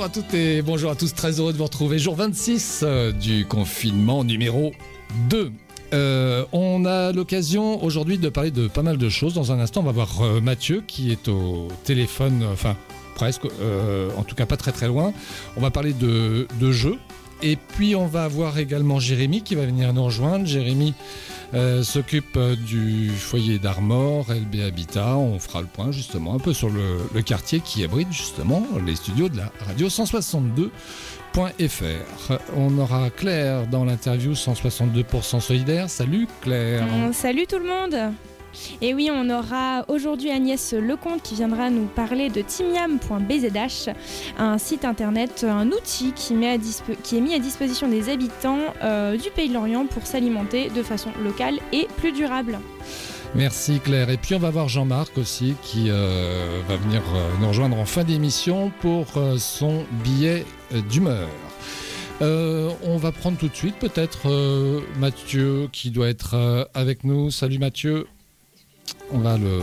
Bonjour à toutes et bonjour à tous, très heureux de vous retrouver. Jour 26 euh, du confinement numéro 2. Euh, on a l'occasion aujourd'hui de parler de pas mal de choses. Dans un instant, on va voir euh, Mathieu qui est au téléphone, enfin presque, en tout cas pas très très loin. On va parler de, de jeux. Et puis on va avoir également Jérémy qui va venir nous rejoindre. Jérémy euh, s'occupe euh, du foyer d'Armor, LB Habitat. On fera le point justement un peu sur le, quartier qui abrite justement les studios de la radio 162.fr. On aura Claire dans l'interview 162% solidaire. Salut Claire. salut tout le monde. Et oui, on aura aujourd'hui Agnès Lecomte qui viendra nous parler de timiam.bzh, un site internet, un outil qui, est mis à disposition des habitants euh, du Pays de l'Orient pour s'alimenter de façon locale et plus durable. Merci Claire. Et puis on va voir Jean-Marc aussi qui euh, va venir euh, nous rejoindre en fin d'émission pour son billet d'humeur. on va prendre tout de suite peut-être Mathieu qui doit être avec nous. Salut Mathieu on va le,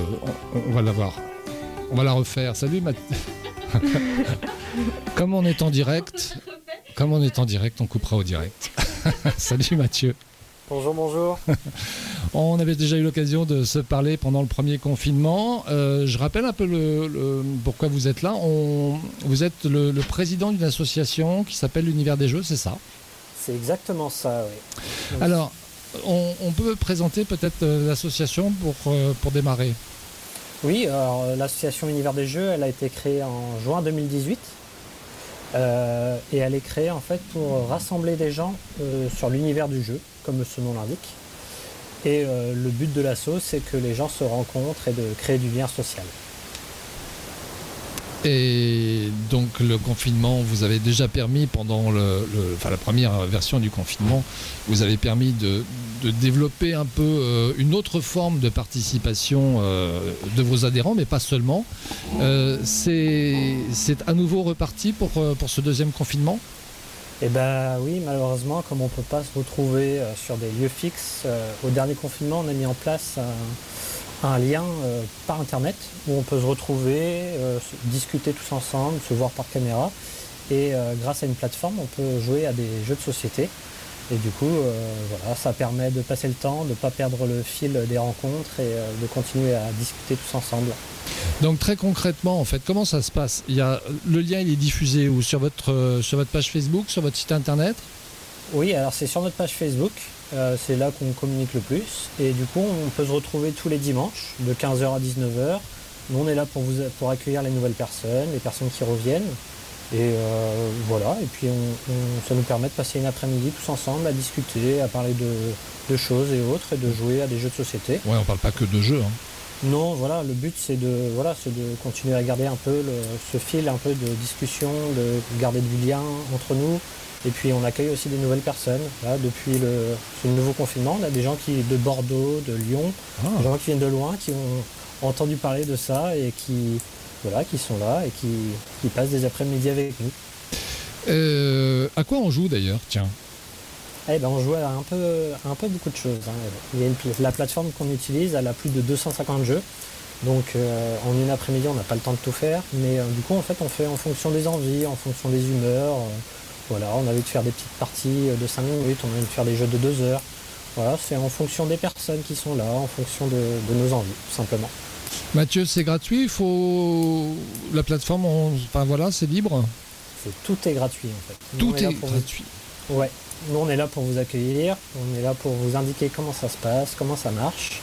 on, va l'avoir. On va la refaire. Salut Mathieu. comme on est en direct, comme on est en direct, on coupera au direct. Salut Mathieu. Bonjour, bonjour. on avait déjà eu l'occasion de se parler pendant le premier confinement. Euh, je rappelle un peu le, pourquoi vous êtes là. vous êtes le, président d'une association qui s'appelle l'Univers des Jeux, c'est ça? C'est exactement ça, oui. Alors, on, peut présenter peut-être euh, l'association pour, euh, pour démarrer Oui, euh, l'association Univers des Jeux, a été créée en juin 2018. et elle est créée en fait pour rassembler des gens sur l'univers du jeu, comme ce nom l'indique. Et le but de l'asso, c'est que les gens se rencontrent et de créer du lien social. Et donc le confinement, vous avez déjà permis pendant le, enfin, la première version du confinement, vous avez permis de, développer un peu euh, une autre forme de participation euh, de vos adhérents, mais pas seulement. Euh, c'est à nouveau reparti pour, ce deuxième confinement? Eh bien oui, malheureusement, comme on ne peut pas se retrouver sur des lieux fixes, au dernier confinement, on a mis en place lien euh, par internet où on peut se retrouver, euh, discuter tous ensemble, se voir par caméra. Et euh, grâce à une plateforme, on peut jouer à des jeux de société. Et du coup, voilà, ça permet de passer le temps, de ne pas perdre le fil des rencontres et de continuer à discuter tous ensemble. Donc très concrètement, en fait, comment ça se passe? Il y a, Le lien, il est diffusé où? Sur votre, sur votre page Facebook, sur votre site internet? Oui, alors c'est sur notre page Facebook. Euh, c'est là qu'on communique le plus. Et du coup, on peut se retrouver tous les dimanches, de 15h à 19h. Nous, on est là pour, vous, pour accueillir les nouvelles personnes, les personnes qui reviennent. Et euh, voilà, et puis ça nous permet de passer une après-midi tous ensemble à discuter, à parler de, choses et autres, et de jouer à des jeux de société. Ouais, on parle pas que de jeux. Hein. Non, voilà, le but c'est de, voilà, de continuer à garder un peu ce fil un peu de discussion, de garder du lien entre nous, et puis on accueille aussi des nouvelles personnes. depuis le, ce nouveau confinement, on a des gens qui de Bordeaux, de Lyon, ah. des gens qui viennent de loin, qui ont entendu parler de ça et qui, voilà, qui sont là et qui, passent des après-midi avec nous. Euh, à quoi on joue d'ailleurs? Tiens. Eh ben, on joue à un peu, un peu beaucoup de choses. Hein. la plateforme qu'on utilise, elle a plus de 250 jeux. Donc euh, en une après-midi, on n'a pas le temps de tout faire. Mais euh, du coup, en fait, on fait en fonction des envies, en fonction des humeurs. Voilà, on a envie de faire des petites parties de 5 minutes, on a envie de faire des jeux de 2 heures. Voilà, c'est en fonction des personnes qui sont là, en fonction de, nos envies, tout simplement. Mathieu, c'est gratuit, il faut la plateforme, enfin voilà, c'est libre. tout est gratuit en fait. tout est, gratuit. Ouais, nous on est là pour vous accueillir, on est là pour vous indiquer comment ça se passe, comment ça marche.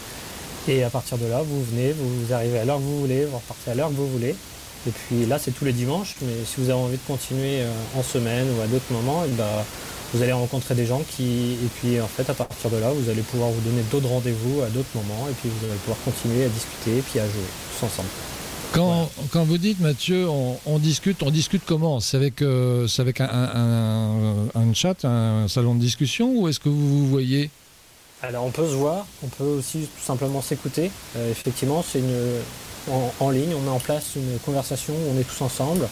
Et à partir de là, vous venez, vous arrivez à l'heure que vous voulez, vous repartez à l'heure que vous voulez. Et puis là, c'est tous les dimanches, mais si vous avez envie de continuer euh, en semaine ou à d'autres moments, eh ben, vous allez rencontrer des gens qui, et puis en fait, à partir de là, vous allez pouvoir vous donner d'autres rendez-vous à d'autres moments, et puis vous allez pouvoir continuer à discuter et puis à jouer tous ensemble. Quand, quand vous dites, Mathieu, on, discute, on discute comment? C'est avec, euh, avec un, un, chat, un salon de discussion, ou est-ce que vous vous voyez? Alors on peut se voir, on peut aussi tout simplement s'écouter. Euh, effectivement, c'est une, en, ligne, on met en place une conversation où on est tous ensemble.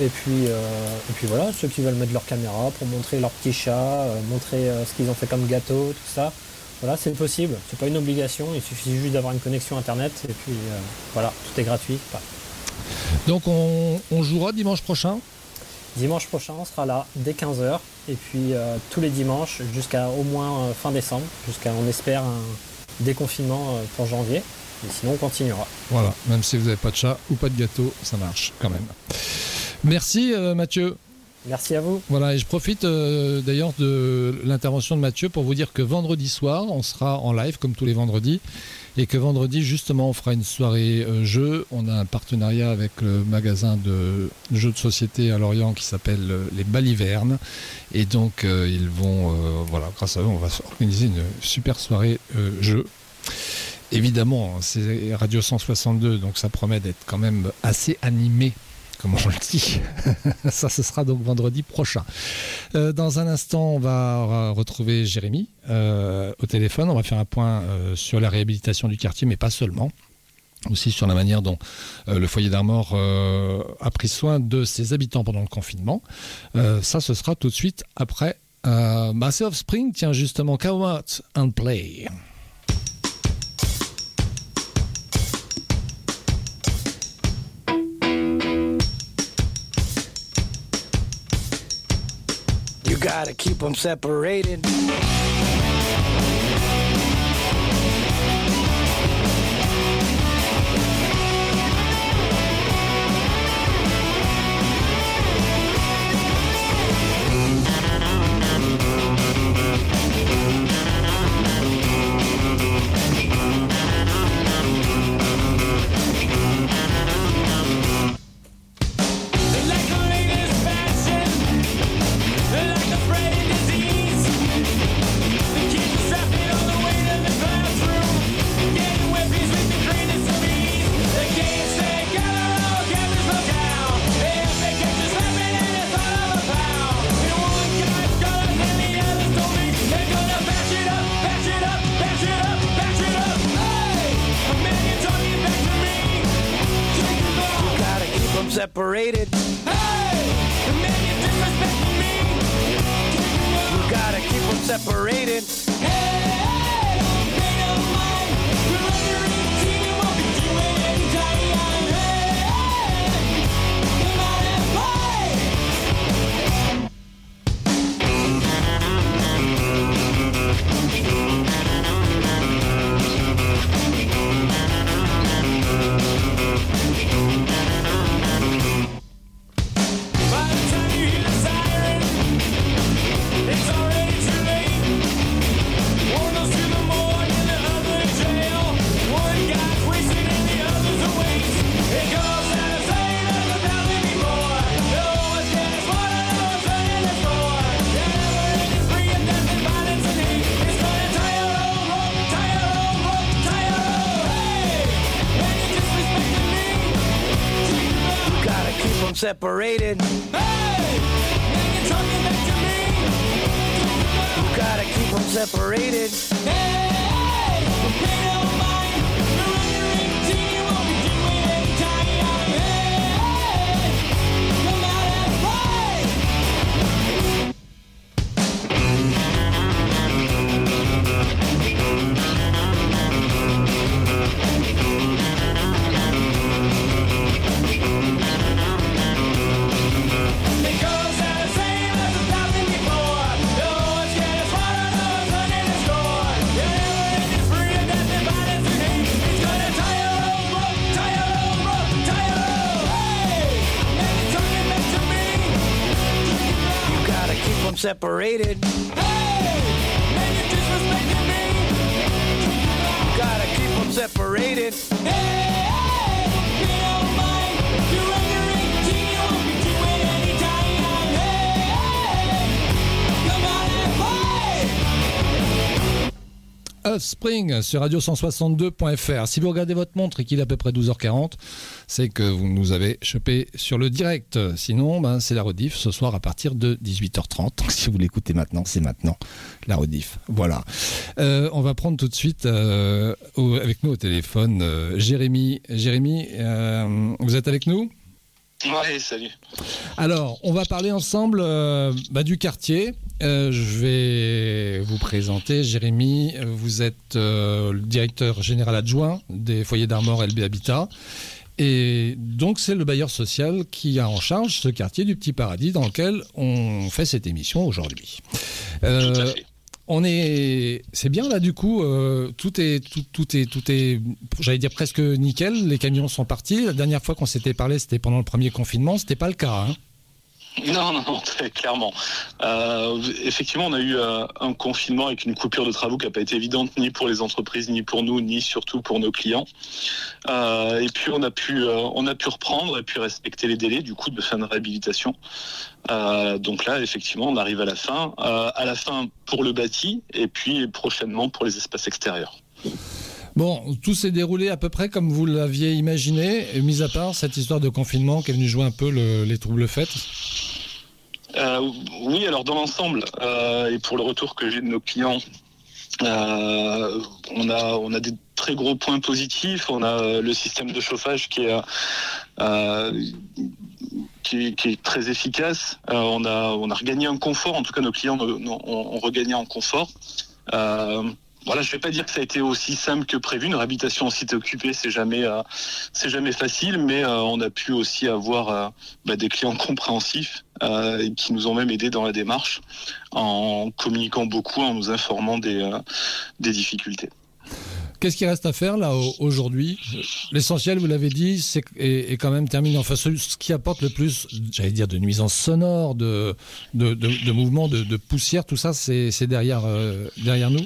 Et puis, euh, et puis voilà, ceux qui veulent mettre leur caméra pour montrer leur petit chat, euh, montrer euh, ce qu'ils ont fait comme gâteau, tout ça, voilà, c'est possible. C'est pas une obligation, il suffit juste d'avoir une connexion internet et puis voilà, tout est gratuit. Donc on, jouera dimanche prochain? Dimanche prochain, on sera là dès 15h. Et puis euh, tous les dimanches jusqu'à au moins fin décembre, jusqu'à, on espère, un déconfinement pour janvier. Et sinon, on continuera. Voilà, même si vous n'avez pas de chat ou pas de gâteau, ça marche quand même. Merci Mathieu. Merci à vous. Voilà, et je profite euh, d'ailleurs de l'intervention de Mathieu pour vous dire que vendredi soir, on sera en live comme tous les vendredis. Et que vendredi, justement, on fera une soirée euh, jeu. On a un partenariat avec le magasin de jeux de société à Lorient qui s'appelle euh, les Balivernes. Et donc, ils vont, voilà, grâce à eux, on va organiser une super soirée jeu. Évidemment, c'est Radio 162, donc ça promet d'être quand même assez animé comme on le dit. Ça, ce sera donc vendredi prochain. Euh, dans un instant, on va retrouver Jérémy euh, au téléphone. On va faire un point euh, sur la réhabilitation du quartier, mais pas seulement aussi sur la manière dont le foyer d'Armor a pris soin de ses habitants pendant le confinement. ça, ce sera tout de suite après Massive Offspring. Tiens, justement, Come Out and Play. Gotta keep them separated. rated. Spring sur radio162.fr. Si vous regardez votre montre et qu'il est à peu près 12h40, c'est que vous nous avez chopé sur le direct. Sinon, ben, c'est la rediff ce soir à partir de 18h30. Donc, si vous l'écoutez maintenant, c'est maintenant la rediff. Voilà. Euh, on va prendre tout de suite euh, avec nous au téléphone euh, Jérémy. Jérémy, vous êtes avec nous? Ouais, salut. Alors, on va parler ensemble bah, du quartier. Je vais vous présenter. Jérémy, vous êtes le directeur général adjoint des foyers d'Armor LB Habitat. Et donc c'est le bailleur social qui a en charge ce quartier du Petit Paradis dans lequel on fait cette émission aujourd'hui. Euh, on est, c'est bien là du coup, euh, tout est, tout, tout est, tout est, j'allais dire presque nickel. Les camions sont partis. La dernière fois qu'on s'était parlé, c'était pendant le premier confinement. C'était pas le cas. Hein non, non, non, très clairement. Euh, effectivement, on a eu euh, un confinement avec une coupure de travaux qui n'a pas été évidente ni pour les entreprises, ni pour nous, ni surtout pour nos clients. Euh, et puis on a pu, on a pu reprendre et puis respecter les délais du coup de fin de réhabilitation. donc là, effectivement, on arrive à la fin, à la fin pour le bâti et puis prochainement pour les espaces extérieurs. Bon, tout s'est déroulé à peu près comme vous l'aviez imaginé, mis à part cette histoire de confinement qui est venue jouer un peu les troubles faits euh, Oui, alors dans l'ensemble, euh, et pour le retour que j'ai de nos clients, euh, on, a, on a des très gros points positifs. On a le système de chauffage qui est, qui, très efficace. on, a, on a regagné un confort, en tout cas nos clients ont, regagné en confort. Voilà, je vais pas dire que ça a été aussi simple que prévu. Une réhabilitation en site occupé, c'est jamais, euh, c'est jamais facile, mais euh, on a pu aussi avoir euh, bah, des clients compréhensifs qui nous ont même aidés dans la démarche en communiquant beaucoup, en nous informant des, difficultés. Qu'est-ce qui reste à faire là aujourd'hui? L'essentiel, vous l'avez dit, c'est est, quand même terminé. Enfin, ce, qui apporte le plus, j'allais dire, de nuisances sonores, de, de, de, mouvements, de, poussière, tout ça, c'est derrière nous?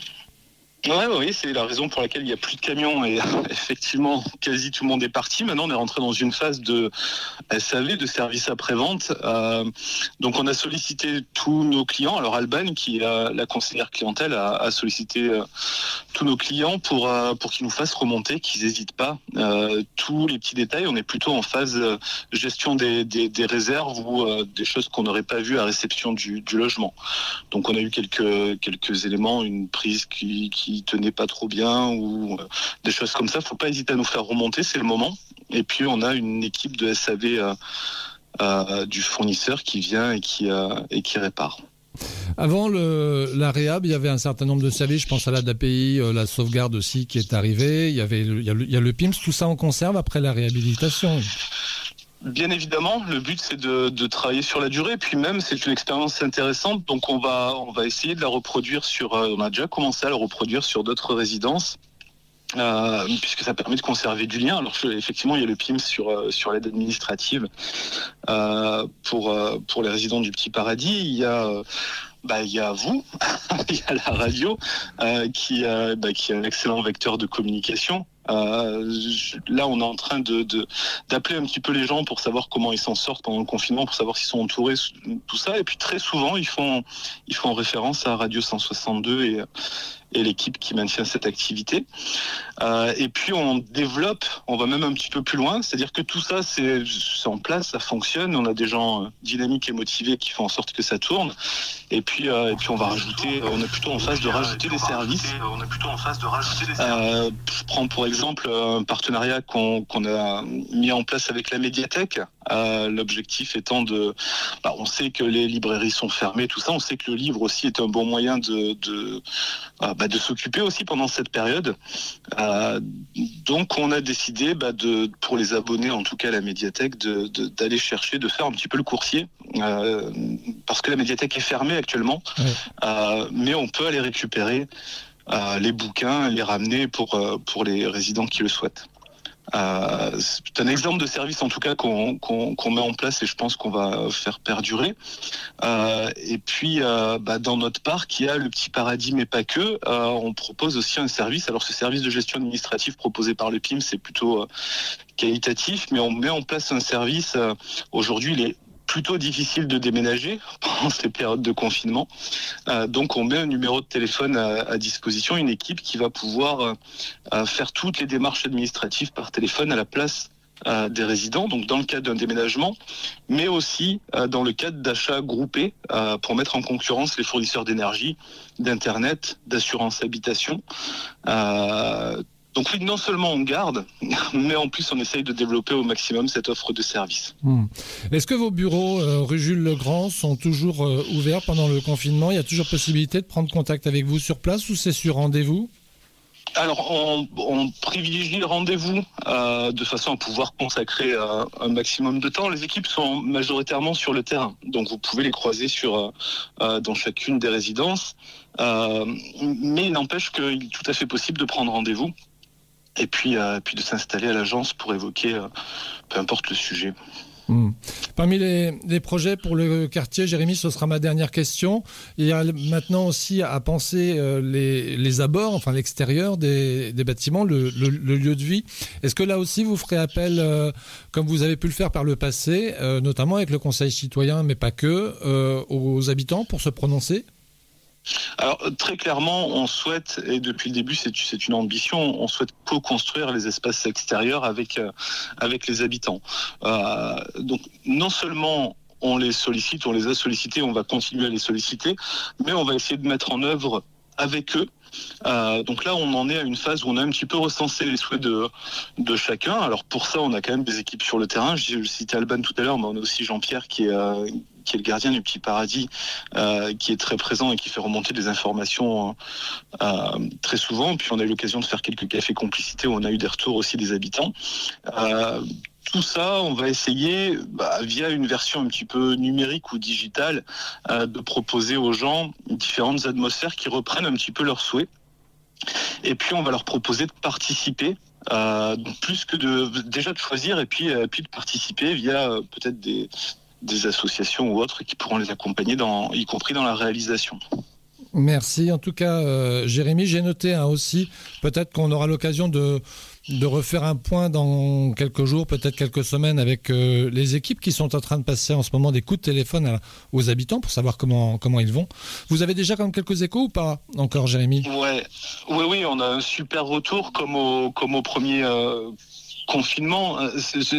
Ouais, oui, c'est la raison pour laquelle il n'y a plus de camions et effectivement, quasi tout le monde est parti. Maintenant, on est rentré dans une phase de SAV, de service après-vente. Euh, donc, on a sollicité tous nos clients. Alors, Alban, qui est la conseillère clientèle, a, sollicité euh, tous nos clients pour, euh, pour qu'ils nous fassent remonter, qu'ils n'hésitent pas. tous les petits détails, on est plutôt en phase gestion des, des, réserves ou des choses qu'on n'aurait pas vues à réception du, logement. Donc, on a eu quelques, quelques éléments, une prise qui tenait pas trop bien ou euh, des choses comme ça, faut pas hésiter à nous faire remonter, c'est le moment. Et puis on a une équipe de SAV euh, euh, du fournisseur qui vient et qui, et qui répare. Avant le, la réhab, il y avait un certain nombre de services, je pense à l'ADAPI, la sauvegarde aussi qui est arrivée, il y, avait, a le, il y a le PIMS, tout ça on conserve après la réhabilitation Bien évidemment, le but c'est de, travailler sur la durée, puis même c'est une expérience intéressante, donc on va on va essayer de la reproduire sur. Euh, on a déjà commencé à la reproduire sur d'autres résidences. Euh, puisque ça permet de conserver du lien. Alors effectivement, il y a le PIM sur euh, sur l'aide administrative pour pour les résidents du Petit Paradis. Il y a bah, il y a vous, il y a la radio qui bah, qui est un excellent vecteur de communication. Euh, là, on est en train d'appeler un petit peu les gens pour savoir comment ils s'en sortent pendant le confinement, pour savoir s'ils sont entourés, tout ça. Et puis très souvent, ils font ils font référence à Radio 162 et et l'équipe qui maintient cette activité. Euh, et puis on développe, on va même un petit peu plus loin, c'est-à-dire que tout ça c'est en place, ça fonctionne, on a des gens euh, dynamiques et motivés qui font en sorte que ça tourne. Et puis euh, et puis on va rajouter, on est plutôt en phase de rajouter des services. On est plutôt en phase de rajouter des services. je prends pour exemple un partenariat qu'on a mis en place avec la médiathèque. L'objectif étant de, bah, on sait que les librairies sont fermées, tout ça, on sait que le livre aussi est un bon moyen de, de bah, de s'occuper aussi pendant cette période. Euh, donc on a décidé bah, de, pour les abonnés, en tout cas à la médiathèque, d'aller chercher, de faire un petit peu le coursier, euh, parce que la médiathèque est fermée actuellement, euh, mais on peut aller récupérer les bouquins, les ramener pour, pour les résidents qui le souhaitent. Euh, c'est un exemple de service en tout cas qu'on met en place et je pense qu'on va faire perdurer. Euh, et puis euh, bah, dans notre parc, il y a le petit paradis mais pas que. on propose aussi un service. Alors ce service de gestion administrative proposé par le PIM, c'est plutôt qualitatif, mais on met en place un service. Aujourd'hui, il est plutôt difficile de déménager pendant ces périodes de confinement. Euh, donc on met un numéro de téléphone à, disposition, une équipe qui va pouvoir euh, faire toutes les démarches administratives par téléphone à la place euh, des résidents, donc dans le cadre d'un déménagement, mais aussi dans le cadre d'achats groupés pour mettre en concurrence les fournisseurs d'énergie, d'internet, d'assurance habitation donc oui, non seulement on garde, mais en plus on essaye de développer au maximum cette offre de service. Hmm. Est-ce que vos bureaux euh, rue Jules Legrand sont toujours euh, ouverts pendant le confinement? Il y a toujours possibilité de prendre contact avec vous sur place ou c'est sur rendez-vous? Alors, on, privilégie le rendez-vous euh, de façon à pouvoir consacrer euh, un maximum de temps. Les équipes sont majoritairement sur le terrain, donc vous pouvez les croiser sur, euh, dans chacune des résidences. mais il n'empêche qu'il est tout à fait possible de prendre rendez-vous et puis, puis de s'installer à l'agence pour évoquer peu importe le sujet. Hmm. Parmi les, projets pour le quartier, Jérémy, ce sera ma dernière question. Il y a maintenant aussi à penser euh, les, abords, enfin l'extérieur des, bâtiments, le, lieu de vie. Est-ce que là aussi vous ferez appel, euh, comme vous avez pu le faire par le passé, euh, notamment avec le Conseil citoyen, mais pas que, aux habitants pour se prononcer? Alors très clairement, on souhaite, et depuis le début c'est une ambition, on souhaite co-construire les espaces extérieurs avec, euh, avec les habitants. Euh, donc non seulement on les sollicite, on les a sollicités, on va continuer à les solliciter, mais on va essayer de mettre en œuvre avec eux euh, donc là, on en est à une phase où on a un petit peu recensé les souhaits de, de chacun. Alors pour ça, on a quand même des équipes sur le terrain. Je, citais Alban tout à l'heure, mais on a aussi Jean-Pierre qui est, qui est le gardien du petit paradis, euh, qui est très présent et qui fait remonter des informations euh, très souvent. Puis on a eu l'occasion de faire quelques cafés complicités où on a eu des retours aussi des habitants. Euh, tout ça, on va essayer, bah, via une version un petit peu numérique ou digitale, de proposer aux gens différentes atmosphères qui reprennent un petit peu leurs souhaits. Et puis on va leur proposer de participer plus que de déjà de choisir et puis de participer via peut-être des, des associations ou autres qui pourront les accompagner, dans, y compris dans la réalisation. Merci. En tout cas, euh, Jérémy, j'ai noté hein, aussi, peut-être qu'on aura l'occasion de, de refaire un point dans quelques jours, peut-être quelques semaines, avec euh, les équipes qui sont en train de passer en ce moment des coups de téléphone aux habitants pour savoir comment, comment ils vont. Vous avez déjà comme quelques échos ou pas encore, Jérémy? Ouais. Oui, oui, on a un super retour comme au, comme au premier. Euh, confinement, euh,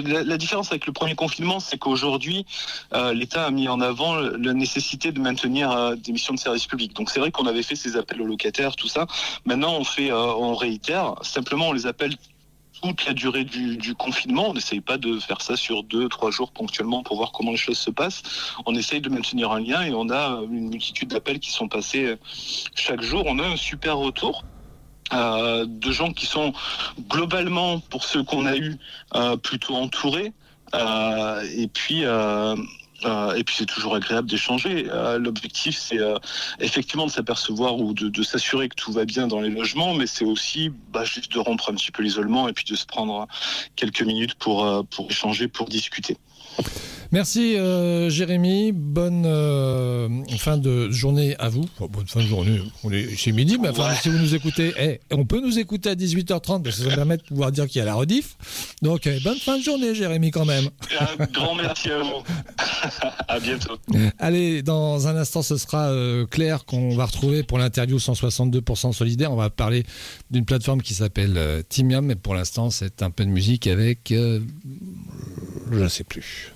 la, différence avec le premier confinement, c'est qu'aujourd'hui, euh, l'État a mis en avant la nécessité de maintenir euh, des missions de service public. Donc c'est vrai qu'on avait fait ces appels aux locataires, tout ça. Maintenant, on fait, on réitère. Simplement, on les appelle toute la durée du, confinement. On n'essaye pas de faire ça sur deux, trois jours ponctuellement pour voir comment les choses se passent. On essaye de maintenir un lien et on a une multitude d'appels qui sont passés chaque jour. On a un super retour. Euh, de gens qui sont globalement, pour ceux qu'on a eu, euh, plutôt entourés. Euh, et puis, et puis c'est toujours agréable d'échanger. L'objectif, c'est effectivement de s'apercevoir ou de, s'assurer que tout va bien dans les logements, mais c'est aussi bah, juste de rompre un petit peu l'isolement et puis de se prendre quelques minutes pour échanger, pour discuter. Merci euh, Jérémy, bonne euh, fin de journée à vous. bonne fin de journée, on est chez midi, mais enfin, si vous nous écoutez, eh, on peut nous écouter à 18h30 parce que ça permet de pouvoir dire qu'il y a la rediff. Donc eh, bonne fin de journée Jérémy quand même. Un grand merci à vous. à bientôt. Allez, dans un instant, ce sera euh, Claire qu'on va retrouver pour l'interview 162% solidaire. On va parler d'une plateforme qui s'appelle Timiam, mais pour l'instant, c'est un peu de musique avec... je ne sais plus.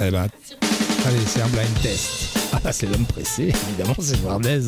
Allez, c'est un blind test. Ah, c'est l'homme pressé, évidemment, c'est Vardez.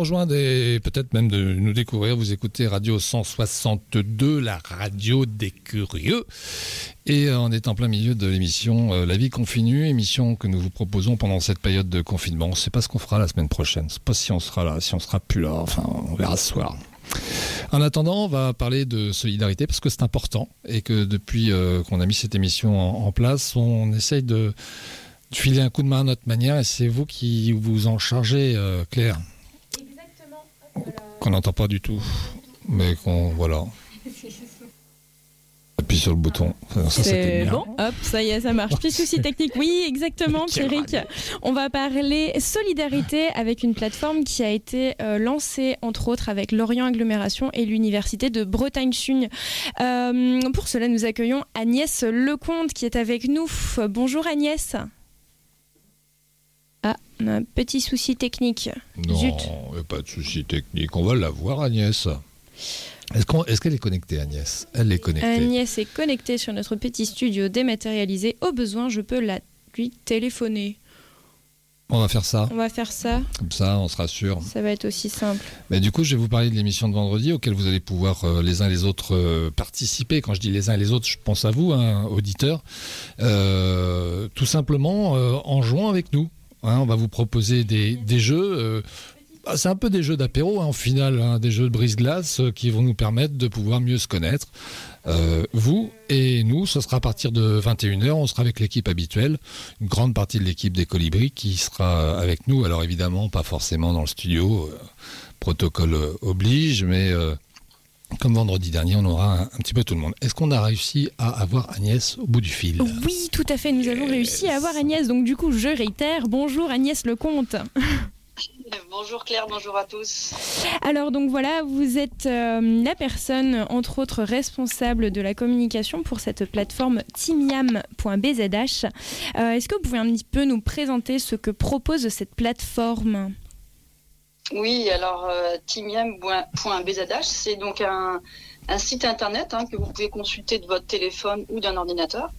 Rejoindre et peut-être même de nous découvrir, vous écoutez Radio 162, la radio des curieux. Et euh, on est en plein milieu de l'émission euh, La vie continue, émission que nous vous proposons pendant cette période de confinement. On ne sait pas ce qu'on fera la semaine prochaine. On ne sait pas si on sera là, si on sera plus là. Enfin, on verra ce soir. En attendant, on va parler de solidarité parce que c'est important et que depuis euh, qu'on a mis cette émission en, place, on essaye de, filer un coup de main à notre manière et c'est vous qui vous en chargez, Claire. Qu'on n'entend pas du tout, mais qu'on voilà. Appuie sur le bouton. Ça, c'était C'est bien. bon, hop, ça y est, ça marche. Petit souci technique, oui, exactement, Pierrick. On va parler solidarité avec une plateforme qui a été euh, lancée, entre autres, avec Lorient Agglomération et l'Université de Bretagne-Sud. Euh, pour cela, nous accueillons Agnès Lecomte qui est avec nous. Bonjour Agnès. Un petit souci technique. Non, Zut. a pas de souci technique. On va la voir, Agnès. Est-ce qu'on- est-ce qu'elle est connectée, Agnès? Elle est connectée. Agnès est connectée sur notre petit studio dématérialisé. Au besoin, je peux la lui téléphoner. On va faire ça. On va faire ça, Comme ça, on sera sûr. ça va être aussi simple. Mais du coup, je vais vous parler de l'émission de vendredi auquel vous allez pouvoir euh, les uns et les autres euh, participer. Quand je dis les uns et les autres, je pense à vous, hein, auditeurs. Euh, tout simplement en jouant avec nous. Hein, on va vous proposer des, jeux. euh, bah, c'est un peu des jeux d'apéro, hein, au final, hein, des jeux de brise-glace euh, qui vont nous permettre de pouvoir mieux se connaître. Euh, vous et nous, ce sera à partir de 21h, on sera avec l'équipe habituelle, une grande partie de l'équipe des Colibris qui sera avec nous. Alors évidemment, pas forcément dans le studio, protocole oblige, mais comme vendredi dernier, on aura un, un petit peu tout le monde. Est-ce qu'on a réussi à avoir Agnès au bout du fil? Oui, tout à fait, nous avons réussi à avoir Agnès. Donc du coup, je réitère, bonjour Agnès Lecomte. Bonjour Claire, bonjour à tous. Alors donc voilà, vous êtes euh, la personne, entre autres, responsable de la communication pour cette plateforme timiam.bzh. Euh, Est-ce que vous pouvez un petit peu nous présenter ce que propose cette plateforme? Oui, alors euh, c'est donc un, site internet hein, que vous pouvez consulter de votre téléphone ou d'un ordinateur.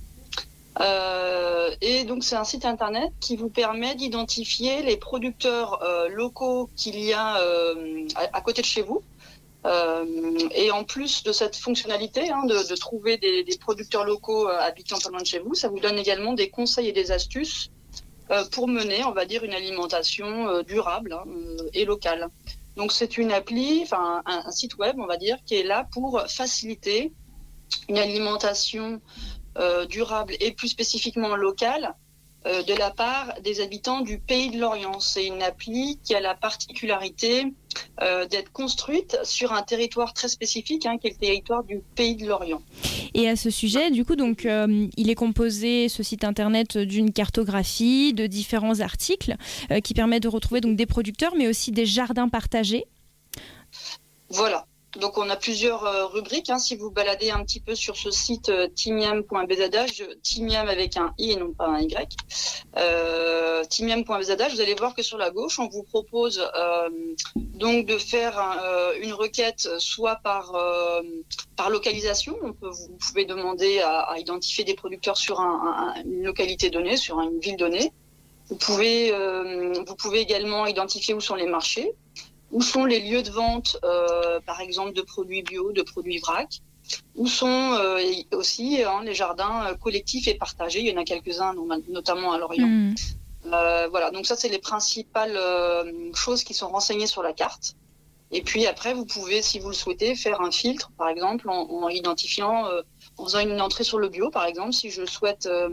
Euh, et donc c'est un site internet qui vous permet d'identifier les producteurs euh, locaux qu'il y a euh, à, côté de chez vous. Et en plus de cette fonctionnalité hein, de, trouver des, des producteurs locaux habitant pas loin de chez vous, ça vous donne également des conseils et des astuces pour mener, on va dire, une alimentation euh, durable hein, euh, et locale. Donc c'est une appli, enfin un, site web, on va dire, qui est là pour faciliter une alimentation euh, durable et plus spécifiquement locale euh, de la part des habitants du pays de l'Orient. C'est une appli qui a la particularité euh, d'être construite sur un territoire très spécifique, hein, qui est le territoire du pays de l'Orient. Et à ce sujet, du coup, donc, euh, il est composé, ce site internet, d'une cartographie, de différents articles euh, qui permettent de retrouver donc, des producteurs, mais aussi des jardins partagés. Voilà. Donc on a plusieurs euh, rubriques. hein. Si vous baladez un petit peu sur ce site euh, timiam.bzh, timiam avec un i et non pas un y, euh, vous allez voir que sur la gauche, on vous propose euh, donc de faire un, une requête soit par par localisation. Vous pouvez demander à, identifier des producteurs sur un- un- une localité donnée, sur une ville donnée. Vous pouvez vous pouvez également identifier où sont les marchés où sont les lieux de vente, euh, par exemple, de produits bio, de produits vrac? Où sont euh, aussi hein, les jardins euh, collectifs et partagés? Il y en a quelques-uns, normal- notamment à Lorient. Hmm. Euh, voilà, donc ça, c'est les principales euh, choses qui sont renseignées sur la carte. Et puis après, vous pouvez, si vous le souhaitez, faire un filtre, par exemple, en, en identifiant, euh, en faisant une entrée sur le bio, par exemple, si je souhaite euh,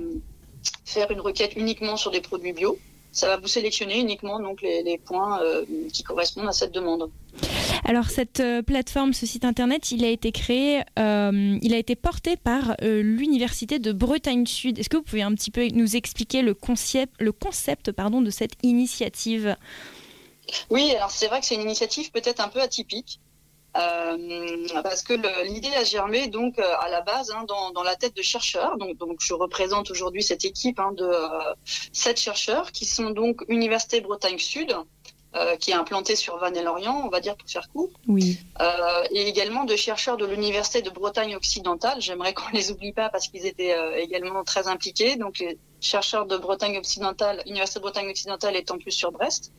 faire une requête uniquement sur des produits bio, ça va vous sélectionner uniquement donc les, les points euh, qui correspondent à cette demande. Alors cette euh, plateforme, ce site internet, il a été créé, euh, il a été porté par l'université de Bretagne Sud. Est-ce que vous pouvez un petit peu nous expliquer le concept, le concept pardon, de cette initiative? Oui, alors c'est vrai que c'est une initiative peut-être un peu atypique. Euh, parce que l'idée a germé donc euh, à la base hein, dans, dans la tête de chercheurs. Donc, donc je représente aujourd'hui cette équipe hein, de euh, sept chercheurs qui sont donc Université Bretagne Sud, euh, qui est implantée sur Vannes et Lorient, on va dire pour faire court, Oui. euh, et également de chercheurs de l'Université de Bretagne occidentale. J'aimerais qu'on les oublie pas parce qu'ils étaient euh, également très impliqués. Donc les chercheurs de Bretagne occidentale, Université de Bretagne occidentale étant plus sur Brest.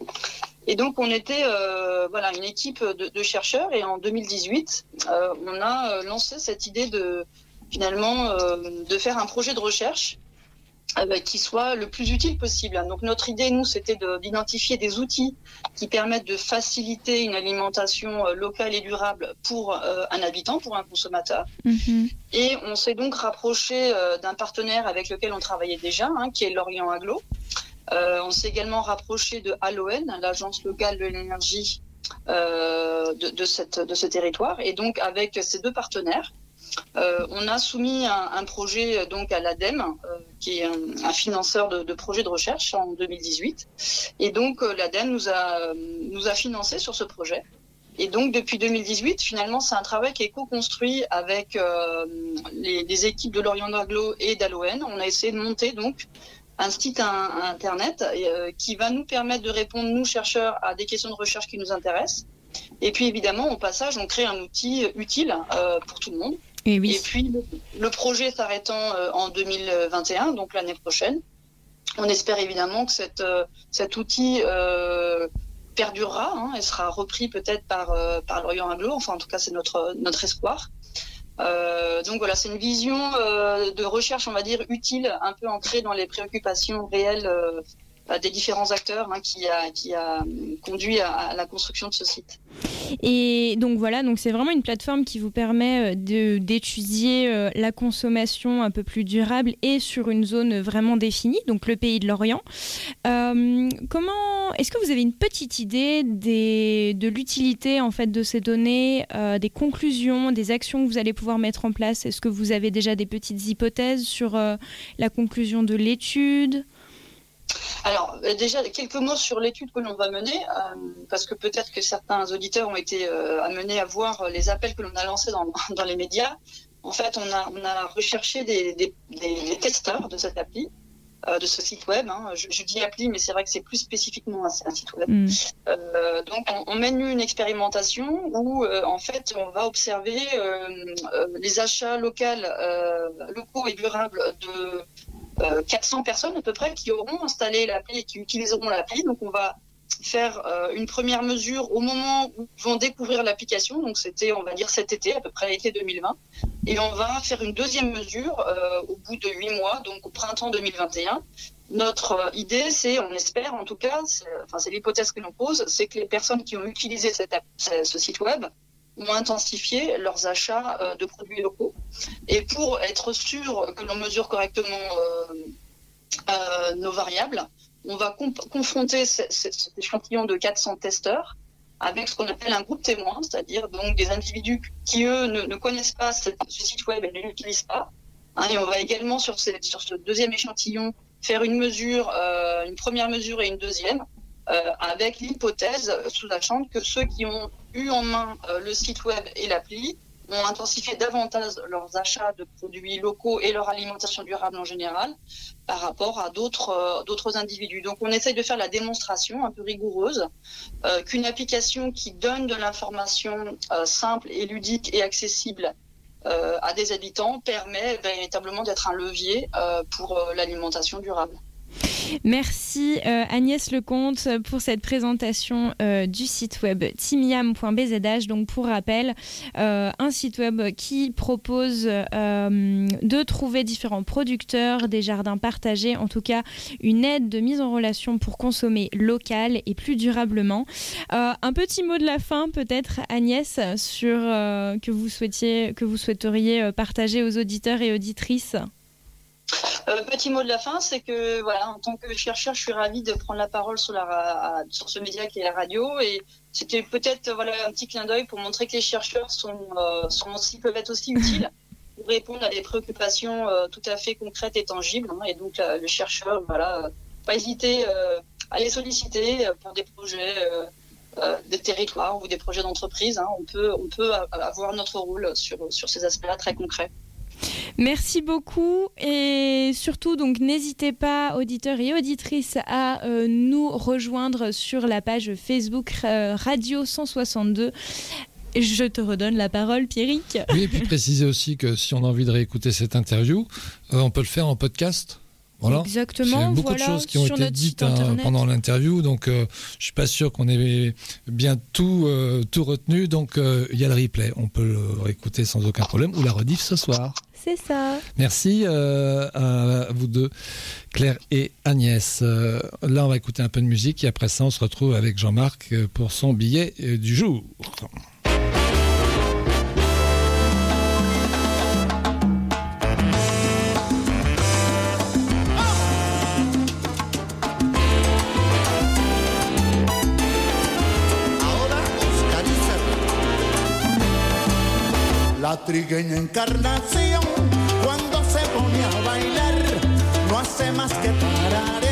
Et donc on était euh, voilà une équipe de, de chercheurs et en 2018 euh, on a euh, lancé cette idée de finalement euh, de faire un projet de recherche qui soit le plus utile possible. Donc notre idée, nous, c'était de- d'identifier des outils qui permettent de faciliter une alimentation euh, locale et durable pour euh, un habitant, pour un consommateur. Mhm. Et on s'est donc rapproché euh, d'un partenaire avec lequel on travaillait déjà, hein, qui est l'Orient Aglo. Euh, on s'est également rapproché de ALON, l'agence locale de l'énergie euh, de, de, cette, de ce territoire. Et donc avec ces deux partenaires, euh, on a soumis un, projet euh, donc à l'ADEME, euh, qui est un, financeur de, de projets de recherche en 2018. Et donc l'ADEME nous a, nous financé sur ce projet. Et donc depuis 2018, finalement, c'est un travail qui est co-construit avec les, équipes de Lorient Aglo et d'Aloen. On a essayé de monter donc un site internet qui va nous permettre de répondre, nous chercheurs, à des questions de recherche qui nous intéressent. Et puis évidemment, au passage, on crée un outil utile pour tout le monde. Et puis le, projet s'arrêtant euh, en 2021, donc l'année prochaine, on espère évidemment que euh, cet outil euh, perdurera hein, et sera repris peut-être par, par l'Orient Aglo. Enfin, en tout cas, c'est notre, notre espoir. Donc voilà, c'est une vision de recherche, on va dire, utile, un peu ancrée dans les préoccupations réelles des différents acteurs hein, qui, a, qui a conduit à, la construction de ce site. Et donc voilà, donc c'est vraiment une plateforme qui vous permet euh, d'étudier euh, la consommation un peu plus durable et sur une zone vraiment définie, donc le pays de l'Orient. Euh, comment est-ce que vous avez une petite idée des, de l'utilité en fait de ces données, euh, des conclusions, des actions que vous allez pouvoir mettre en place? Est-ce que vous avez déjà des petites hypothèses sur euh, la conclusion de l'étude? Alors, euh, déjà, quelques mots sur l'étude que l'on va mener, euh, parce que peut-être que certains auditeurs ont été euh, amenés à voir les appels que l'on a lancés dans, dans les médias. En fait, on a, on a recherché des, des, des testeurs de cette appli, euh, de ce site web. hein. Je, je dis appli, mais c'est vrai que c'est plus spécifiquement un, un site web. Euh, donc, on, on mène une expérimentation où, en fait, on va observer les achats locaux, locaux et durables de 400 personnes à peu près qui auront installé l'appli et qui utiliseront l'appli. Donc, on va faire euh, une première mesure au moment où ils vont découvrir l'application. Donc, c'était, on va dire, cet été, à peu près été 2020. Et on va faire une deuxième mesure euh, au bout de huit mois, donc au printemps 2021. Notre euh, idée, c'est, on espère en tout cas, c'est, enfin c'est l'hypothèse que l'on pose, c'est que les personnes qui ont utilisé cette ce site web ont intensifié leurs achats euh, de produits locaux. Et pour être sûr que l'on mesure correctement euh, euh, nos variables, on va confronter ce- ce- cet échantillon de 400 testeurs avec ce qu'on appelle un groupe témoin, c'est-à-dire donc des individus qui, eux, ne, connaissent pas ce, site web et ne l'utilisent pas. Hein, et on va également, sur, sur ce deuxième échantillon, faire une mesure, une première mesure et une deuxième, avec l'hypothèse sous-jacente que ceux qui ont eu en main euh, le site web et l'appli ont intensifié davantage leurs achats de produits locaux et leur alimentation durable en général par rapport à d'autres euh, d'autres individus. Donc on essaye de faire la démonstration un peu rigoureuse euh, qu'une application qui donne de l'information euh, simple et ludique et accessible euh, à des habitants permet véritablement d'être un levier euh, pour euh, l'alimentation durable. Merci euh, Agnès Lecomte pour cette présentation euh, du site web timiam.bzh. Donc pour rappel, euh, un site web qui propose de trouver différents producteurs, des jardins partagés, en tout cas une aide de mise en relation pour consommer local et plus durablement. Un petit mot de la fin peut-être Agnès sur que vous souhaitiez que vous souhaiteriez partager aux auditeurs et auditrices. Euh, petit mot de la fin, c'est que voilà, en tant que chercheur, je suis ravie de prendre la parole sur, la, sur ce média qui est la radio. Et c'était peut-être voilà un petit clin d'œil pour montrer que les chercheurs sont, euh, sont aussi peuvent être aussi utiles pour répondre à des préoccupations euh, tout à fait concrètes et tangibles. hein. et donc la- le chercheur, voilà, pas hésiter à les solliciter pour des projets. des territoires ou des projets d'entreprise, hein. on peut on peut avoir notre rôle sur sur ces aspects-là très concrets. Merci beaucoup et surtout donc n'hésitez pas auditeurs et auditrices à euh, nous rejoindre sur la page Facebook euh, Radio 162. Je te redonne la parole Pierrick. Oui, et puis préciser aussi que si on a envie de réécouter cette interview, euh, on peut le faire en podcast. Voilà. Exactement. C'est beaucoup voilà, de choses qui ont été dites hein, pendant l'interview, donc euh, je suis pas sûr qu'on ait bien tout, euh, tout retenu. Donc euh, il y a le replay, on peut le réécouter sans aucun problème ou la rediff ce soir. C'est ça. Merci euh, à vous deux, Claire et Agnès. Là, on va écouter un peu de musique et après ça, on se retrouve avec Jean-Marc pour son billet du jour. La trigueña encarnación, cuando se pone a bailar, no hace más que tararear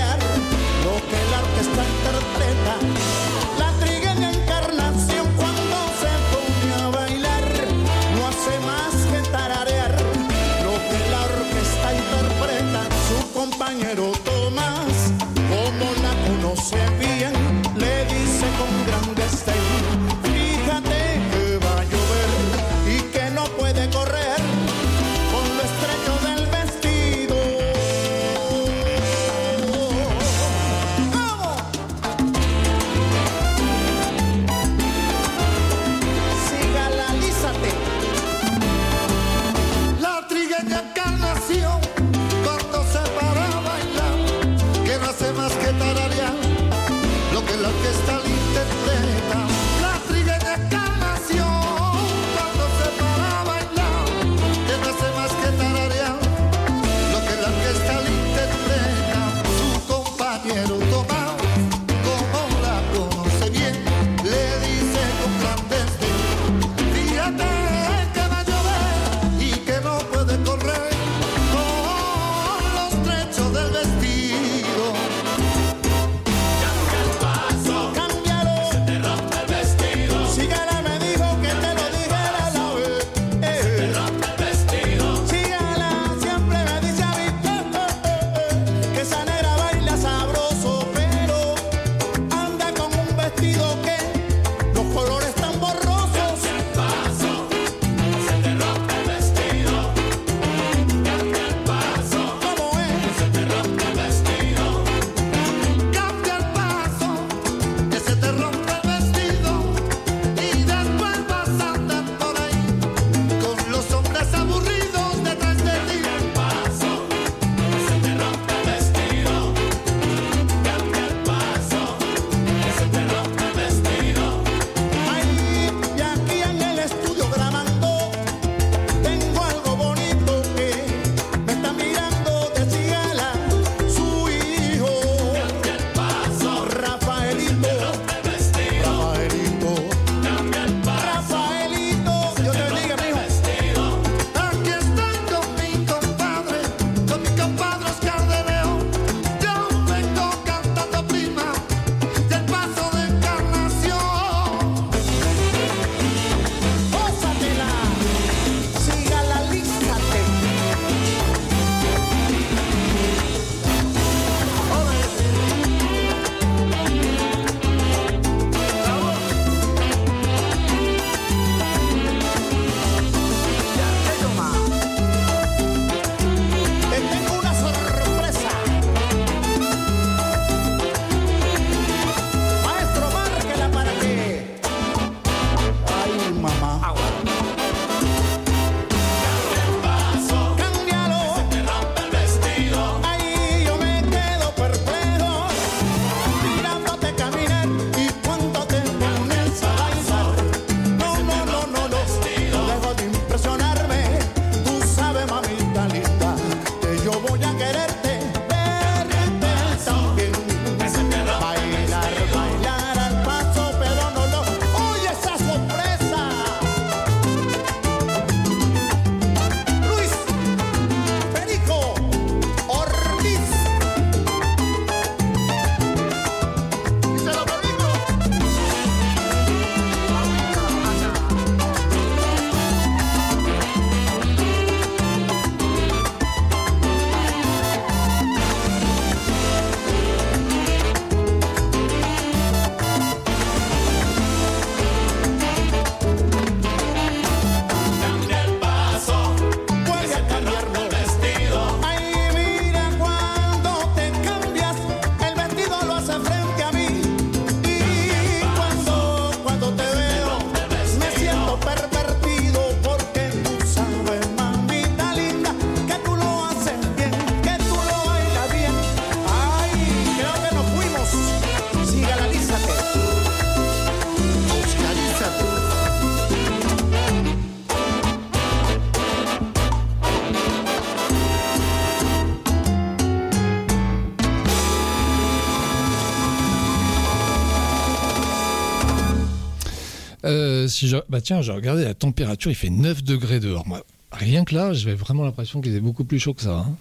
si je... Bah tiens, j'ai regardé la température, il fait 9 degrés dehors. Moi, rien que là, j'avais vraiment l'impression qu'il était beaucoup plus chaud que ça. hein.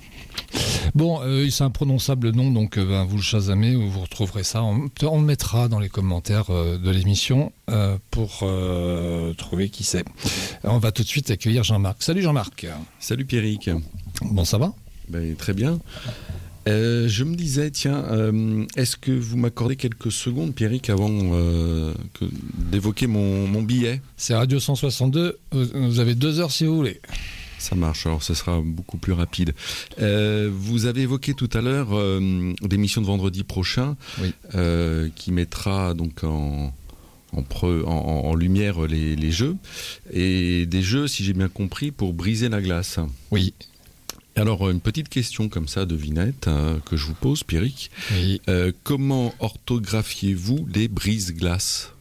Bon, euh, c'est un prononçable nom, donc euh, ben, vous le chasamez ou vous retrouverez ça. On, on le mettra dans les commentaires euh, de l'émission pour trouver qui c'est. On va tout de suite accueillir Jean-Marc. Salut Jean-Marc. Salut Pierrick. Bon, ça va? Ben, très bien. Euh, je me disais, tiens, euh, est-ce que vous m'accordez quelques secondes, Pierrick, avant euh, que- d'évoquer mon, mon billet? C'est Radio 162. Vous avez deux heures si vous voulez. Ça marche, alors ce sera beaucoup plus rapide. Vous avez évoqué tout à l'heure l'émission de vendredi prochain, Oui. qui mettra donc en, en, pre- en- en- en lumière les, les jeux, et des jeux, si j'ai bien compris, pour briser la glace. Oui. Alors, une petite question comme ça, devinette, euh, que je vous pose, Pierrick. Oui. Euh, comment orthographiez-vous les brises-glaces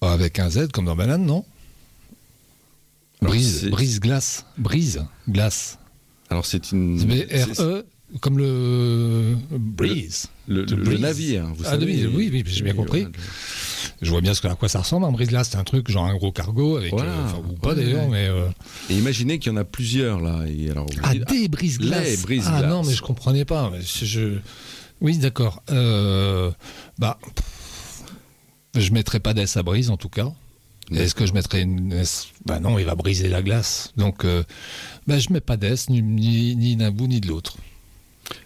Avec un Z comme dans banane, non? Alors, Brise, c'est- brise glace, brise glace. Alors, c'est une. B c'est- R E comme le brise. Le, navire, vous Ah, savez. oui, oui, oui, j'ai bien compris. Je vois bien ce que, à quoi ça ressemble. Un brise glace, c'est un truc genre un gros cargo avec, Voilà. euh, ou pas Ouais, d'ailleurs, ouais. mais euh, Et imaginez qu'il y en a plusieurs là. Et alors, vous ah dites, des brise glaces. brise-glaces. Ah non, mais je comprenais pas. je... Oui, d'accord. Euh, bah, je mettrai pas d'S à brise en tout cas. Est-ce que je mettrai une S Bah non, il va briser la glace. Donc, euh, bah, je mets pas d'S ni, ni, ni d'un bout ni de l'autre.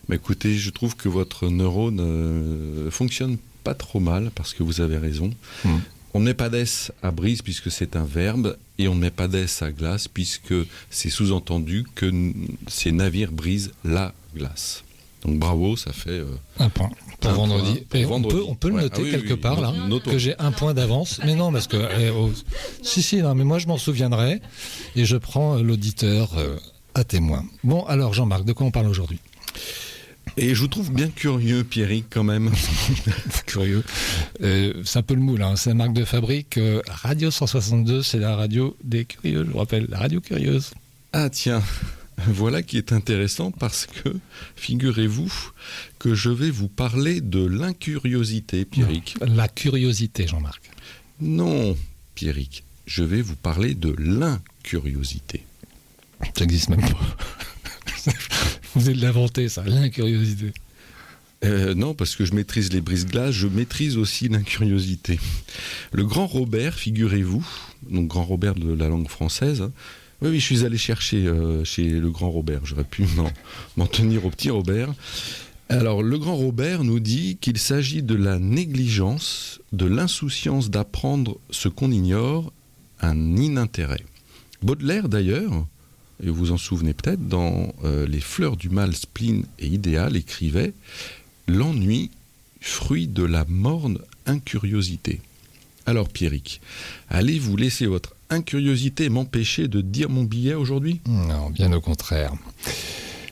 Bah, écoutez, je trouve que votre neurone euh, fonctionne pas trop mal parce que vous avez raison. Hmm. On ne met pas d'S à brise puisque c'est un verbe et on ne met pas d'S à glace puisque c'est sous-entendu que ces navires brisent la glace. Donc bravo, ça fait. euh, Un point pour Un vendredi. point pour Et on, peut, on peut le Ouais, noter ah oui, quelque oui, part là, notons. que j'ai un point d'avance. Mais non, parce que eh, oh, si si, non, mais moi je m'en souviendrai et je prends l'auditeur euh, à témoin. Bon, alors Jean-Marc, de quoi on parle aujourd'hui? Et je vous trouve bien curieux, Pierrick, quand même. Curieux. Euh, c'est un peu le moule, hein, c'est la marque de fabrique. euh, radio 162, c'est la radio des curieux, je vous rappelle, la radio curieuse. Ah tiens, voilà qui est intéressant parce que, figurez-vous, que je vais vous parler de l'incuriosité, Pierrick. La curiosité, Jean-Marc. Non, Pierrick, je vais vous parler de l'incuriosité. Ça n'existe même pas. Vous venez de ça, l'incuriosité. Euh, non, parce que je maîtrise les brises-glaces, je maîtrise aussi l'incuriosité. Le grand Robert, figurez-vous, donc grand Robert de la langue française, hein. oui, oui, je suis allé chercher euh, chez le grand Robert, j'aurais pu m'en tenir au petit Robert. Alors, le grand Robert nous dit qu'il s'agit de la négligence, de l'insouciance d'apprendre ce qu'on ignore, un inintérêt. Baudelaire, d'ailleurs, et vous vous en souvenez peut-être, dans euh, Les fleurs du mal, spleen et idéal, écrivait L'ennui, fruit de la morne incuriosité. Alors, Pierrick, allez-vous laisser votre incuriosité m'empêcher de dire mon billet aujourd'hui? Non, bien au contraire.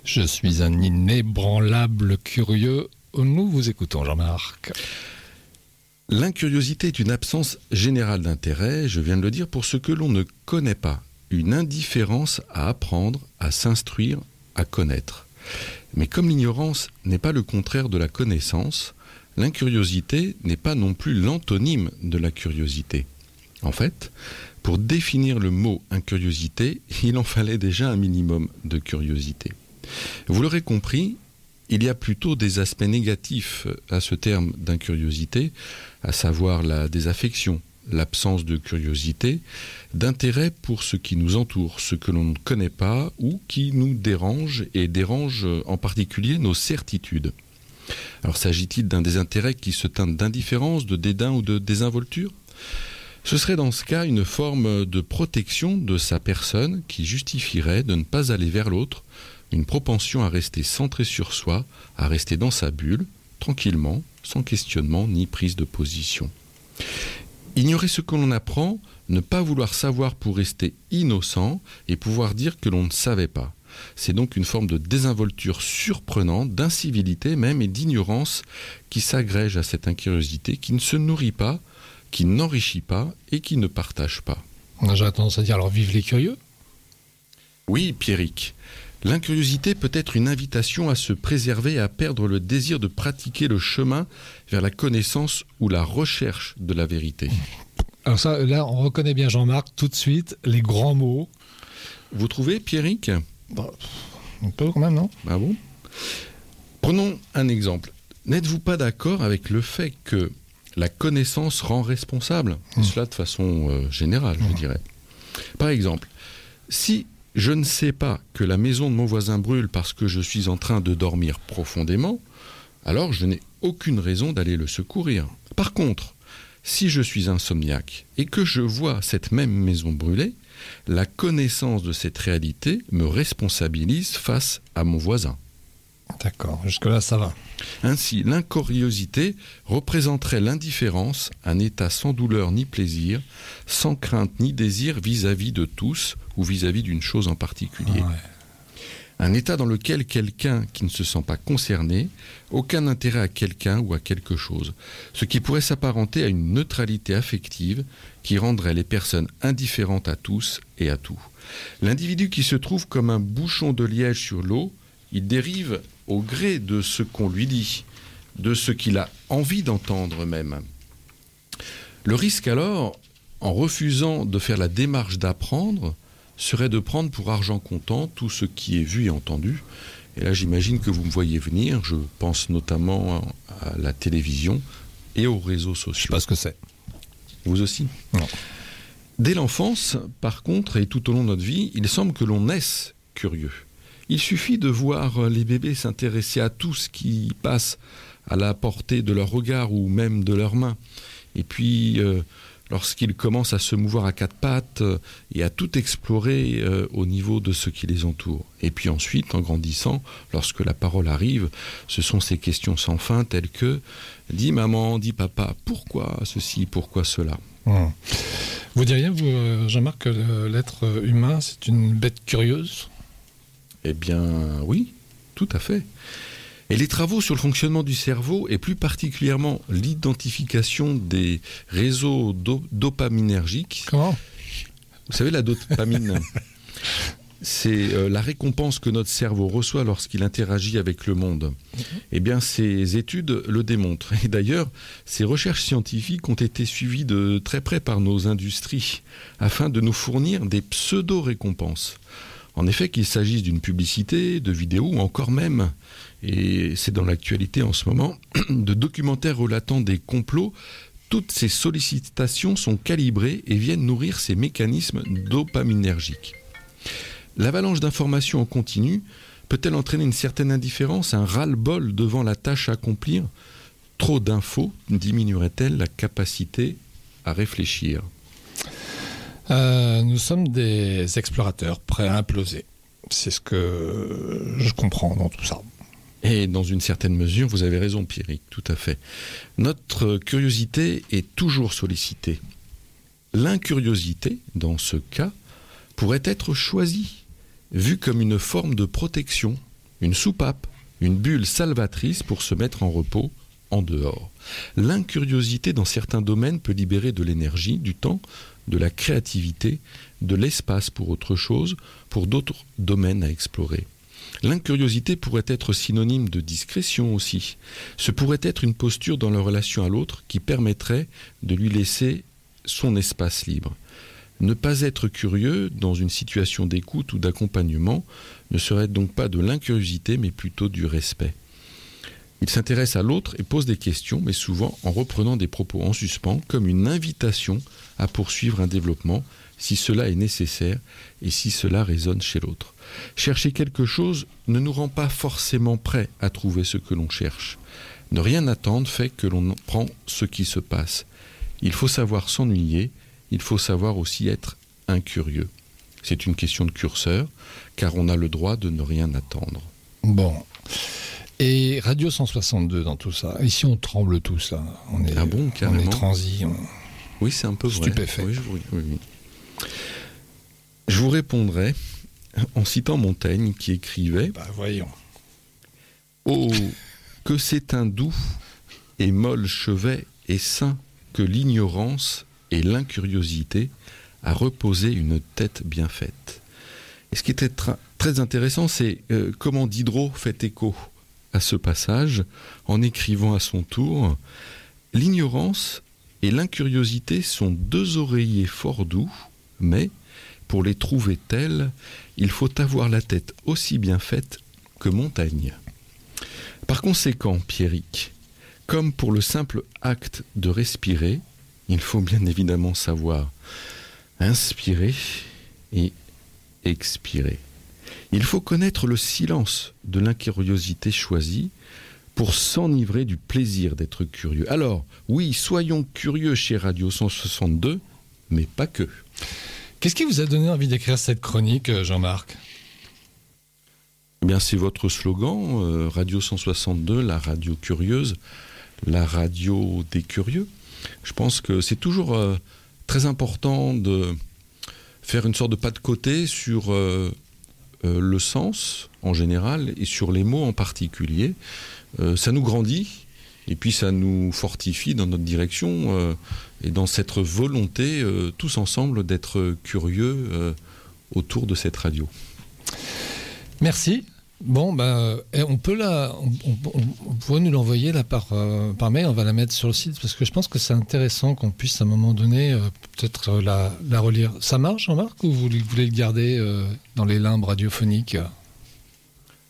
Je suis un inébranlable curieux. Nous vous écoutons, Jean-Marc. L'incuriosité est une absence générale d'intérêt, je viens de le dire, pour ce que l'on ne connaît pas, une indifférence à apprendre, à s'instruire, à connaître. Mais comme l'ignorance n'est pas le contraire de la connaissance, l'incuriosité n'est pas non plus l'antonyme de la curiosité. En fait, pour définir le mot incuriosité, il en fallait déjà un minimum de curiosité. Vous l'aurez compris, il y a plutôt des aspects négatifs à ce terme d'incuriosité, à savoir la désaffection, l'absence de curiosité, d'intérêt pour ce qui nous entoure, ce que l'on ne connaît pas ou qui nous dérange et dérange en particulier nos certitudes. Alors s'agit-il d'un désintérêt qui se teinte d'indifférence, de dédain ou de désinvolture? Ce serait dans ce cas une forme de protection de sa personne qui justifierait de ne pas aller vers l'autre, une propension à rester centré sur soi, à rester dans sa bulle, tranquillement, sans questionnement ni prise de position. Ignorer ce que l'on apprend, ne pas vouloir savoir pour rester innocent et pouvoir dire que l'on ne savait pas. C'est donc une forme de désinvolture surprenante, d'incivilité même et d'ignorance qui s'agrège à cette incuriosité, qui ne se nourrit pas, qui n'enrichit pas et qui ne partage pas. J'ai tendance à dire alors vive les curieux? Oui, Pierrick. L'incuriosité peut être une invitation à se préserver et à perdre le désir de pratiquer le chemin vers la connaissance ou la recherche de la vérité. Alors ça, là, on reconnaît bien Jean-Marc tout de suite, les grands mots. Vous trouvez, Pierrick? Bon, un peu quand même, non? Ah bon? Prenons un exemple. N'êtes-vous pas d'accord avec le fait que la connaissance rend responsable? Et Mm. Cela de façon euh, générale, je Mm. dirais. Par exemple, si je ne sais pas que la maison de mon voisin brûle parce que je suis en train de dormir profondément, alors je n'ai aucune raison d'aller le secourir. Par contre, si je suis insomniaque et que je vois cette même maison brûler, la connaissance de cette réalité me responsabilise face à mon voisin. D'accord, jusque-là, ça va. Ainsi, l'incuriosité représenterait l'indifférence, un état sans douleur ni plaisir, sans crainte ni désir vis-à-vis de tous ou vis-à-vis d'une chose en particulier. Ouais. Un état dans lequel quelqu'un qui ne se sent pas concerné, aucun intérêt à quelqu'un ou à quelque chose, ce qui pourrait s'apparenter à une neutralité affective qui rendrait les personnes indifférentes à tous et à tout. L'individu qui se trouve comme un bouchon de liège sur l'eau, il dérive au gré de ce qu'on lui dit, de ce qu'il a envie d'entendre même. Le risque alors, en refusant de faire la démarche d'apprendre, serait de prendre pour argent comptant tout ce qui est vu et entendu. Et là, j'imagine que vous me voyez venir. Je pense notamment à la télévision et aux réseaux Je sais sociaux. pas ce que c'est. Vous aussi Non. Dès l'enfance, par contre, et tout au long de notre vie, il semble que l'on naisse curieux. Il suffit de voir les bébés s'intéresser à tout ce qui passe à la portée de leur regard ou même de leurs mains. Et puis, euh, lorsqu'ils commencent à se mouvoir à quatre pattes euh, et à tout explorer euh, au niveau de ce qui les entoure. Et puis ensuite, en grandissant, lorsque la parole arrive, ce sont ces questions sans fin telles que Dis maman, dis papa, pourquoi ceci, pourquoi cela? Hmm. Vous diriez, vous, euh, Jean-Marc, que l'être humain, c'est une bête curieuse? Eh bien, oui, tout à fait. Et les travaux sur le fonctionnement du cerveau, et plus particulièrement l'identification des réseaux do- dopaminergiques, Comment? Vous savez, la dopamine, c'est euh, la récompense que notre cerveau reçoit lorsqu'il interagit avec le monde. Eh bien, ces études le démontrent. Et d'ailleurs, ces recherches scientifiques ont été suivies de très près par nos industries afin de nous fournir des pseudo-récompenses. En effet, qu'il s'agisse d'une publicité, de vidéos ou encore même, et c'est dans l'actualité en ce moment, de documentaires relatant des complots, toutes ces sollicitations sont calibrées et viennent nourrir ces mécanismes dopaminergiques. L'avalanche d'informations en continu peut-elle entraîner une certaine indifférence, un ras-le-bol devant la tâche à accomplir? Trop d'infos diminuerait-elle la capacité à réfléchir? Euh, Nous sommes des explorateurs prêts à imploser. C'est ce que je comprends dans tout ça. Et dans une certaine mesure, vous avez raison, Pierrick, tout à fait. Notre curiosité est toujours sollicitée. L'incuriosité, dans ce cas, pourrait être choisie, vue comme une forme de protection, une soupape, une bulle salvatrice pour se mettre en repos en dehors. L'incuriosité dans certains domaines peut libérer de l'énergie, du temps, de la créativité, de l'espace pour autre chose, pour d'autres domaines à explorer. L'incuriosité pourrait être synonyme de discrétion aussi. Ce pourrait être une posture dans la relation à l'autre qui permettrait de lui laisser son espace libre. Ne pas être curieux dans une situation d'écoute ou d'accompagnement ne serait donc pas de l'incuriosité mais plutôt du respect. Il s'intéresse à l'autre et pose des questions, mais souvent en reprenant des propos en suspens, comme une invitation à poursuivre un développement si cela est nécessaire et si cela résonne chez l'autre. Chercher quelque chose ne nous rend pas forcément prêts à trouver ce que l'on cherche. Ne rien attendre fait que l'on prend ce qui se passe. Il faut savoir s'ennuyer, il faut savoir aussi être incurieux. C'est une question de curseur, car on a le droit de ne rien attendre. Bon. Et Radio 162 dans tout ça. Ici, on tremble tous, là. On est, Ah bon, on est transi. on- Oui, c'est un peu vrai. Stupéfait. Oui, je, oui, oui, oui. Je vous répondrai en citant Montaigne qui écrivait Bah, voyons. Oh, que c'est un doux et molle chevet et sain que l'ignorance et l'incuriosité a reposé une tête bien faite. Et ce qui était très intéressant, c'est euh, comment Diderot fait écho à ce passage en écrivant à son tour L'ignorance et l'incuriosité sont deux oreillers fort doux, mais pour les trouver tels, il faut avoir la tête aussi bien faite que montagne. Par conséquent, Pierrick, comme pour le simple acte de respirer, il faut bien évidemment savoir inspirer et expirer. Il faut connaître le silence de l'incuriosité choisie pour s'enivrer du plaisir d'être curieux. Alors, oui, soyons curieux chez Radio 162, mais pas que. Qu'est-ce qui vous a donné envie d'écrire cette chronique, euh, Jean-Marc? Eh bien, c'est votre slogan, euh, Radio 162, la radio curieuse, la radio des curieux. Je pense que c'est toujours euh, très important de faire une sorte de pas de côté sur euh, euh, le sens en général et sur les mots en particulier. Euh, ça nous grandit et puis ça nous fortifie dans notre direction euh, et dans cette volonté tous ensemble d'être curieux autour de cette radio. Merci. Bon, ben, eh, on peut la, on, pouvez nous l'envoyer là par, euh, par mail. On va la mettre sur le site parce que je pense que c'est intéressant qu'on puisse à un moment donné euh, peut-être euh, la, la relire. Ça marche, Jean-Marc, ou vous voulez, le garder dans les limbes radiophoniques?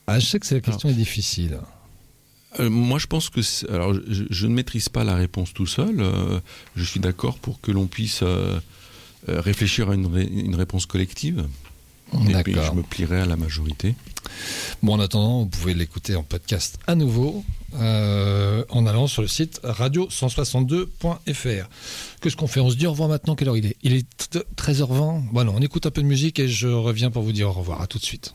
Ah, je sais que cette question est difficile. Moi, je pense que. Alors, je, ne maîtrise pas la réponse tout seul. je suis d'accord pour que l'on puisse réfléchir à une réponse collective. Et puis, je me plierai à la majorité. Bon, en attendant, vous pouvez l'écouter en podcast à nouveau euh, en allant sur le site radio162.fr. Qu'est-ce qu'on fait On se dit au revoir maintenant. Quelle heure il est? Il est t- 13h20. Bon, non, on écoute un peu de musique et je reviens pour vous dire au revoir. À tout de suite.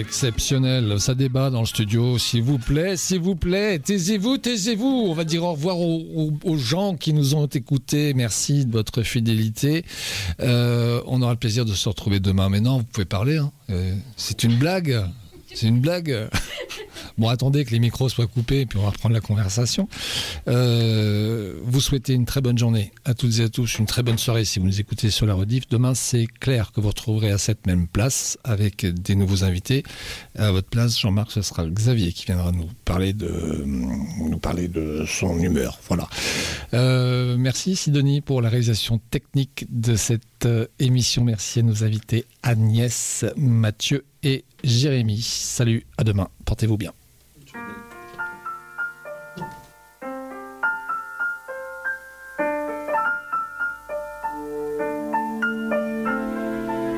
Exceptionnel. Ça débat dans le studio, s'il vous plaît, s'il vous plaît. Taisez-vous, taisez-vous. On va dire au revoir aux, gens qui nous ont écoutés. Merci de votre fidélité. Euh, on aura le plaisir de se retrouver demain. Mais non, vous pouvez parler. hein. Euh, c'est une blague. C'est une blague. Bon, attendez que les micros soient coupés, puis on va reprendre la conversation. Euh, vous souhaitez une très bonne journée à toutes et à tous, une très bonne soirée si vous nous écoutez sur la rediff. Demain, c'est clair que vous retrouverez à cette même place avec des nouveaux invités. À votre place, Jean-Marc, ce sera Xavier qui viendra nous parler de, nous parler de son humeur. Voilà. Euh, merci Sidonie pour la réalisation technique de cette euh, émission. Merci à nos invités Agnès, Mathieu et Jérémy. Salut, à demain. Portez-vous bien.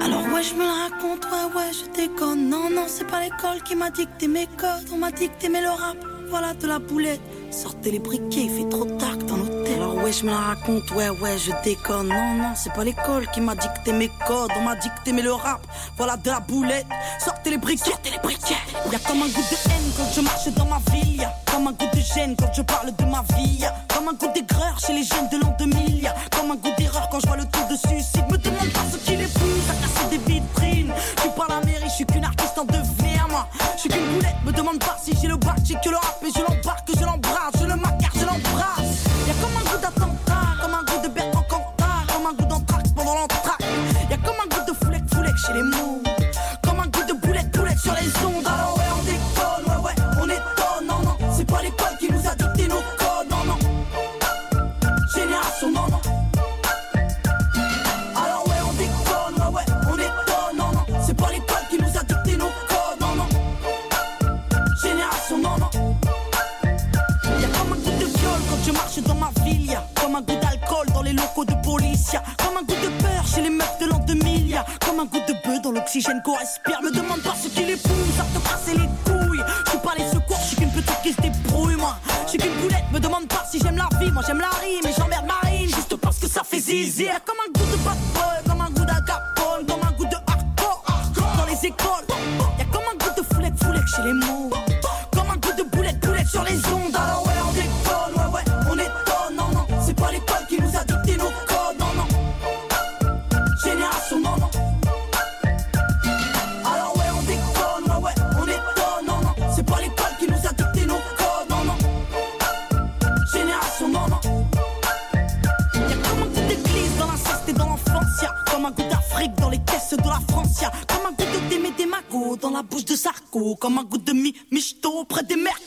Alors ouais je me la raconte, ouais ouais je déconne Non non c'est pas l'école qui m'a dicté mes codes On m'a dicté mais le rap, voilà de la boulette Sortez les briquets, il fait trop tard dans Alors ouais je me la raconte, ouais ouais je déconne. Non non c'est pas l'école qui m'a dicté mes codes. On m'a dicté mais le rap, voilà de la boulette. Sortez les briquets, sortez les briquets Y'a comme un goût de haine quand je marche dans ma ville. Y'a comme un goût de gêne quand je parle de ma vie. Y'a comme un goût d'aigreur chez les jeunes de l'an 2000 Y'a comme un goût d'erreur quand je vois le tour de suicide. Me demande pas ce qui les pousse à casser des vitrines. Je suis pas la mairie, je suis qu'une artiste en devenir moi. Je suis qu'une boulette, me demande pas si j'ai le bac J'ai que le rap et je l'embarque, l'oxygène qu'on respire Me demande pas ce qui les pousse à te casser les couilles. Je suis pas les secours, je suis qu'une petite qui se débrouille moi. Je suis qu'une boulette, me demande pas si j'aime la vie Moi j'aime la rime et Comme un goût de mi michto près des mercos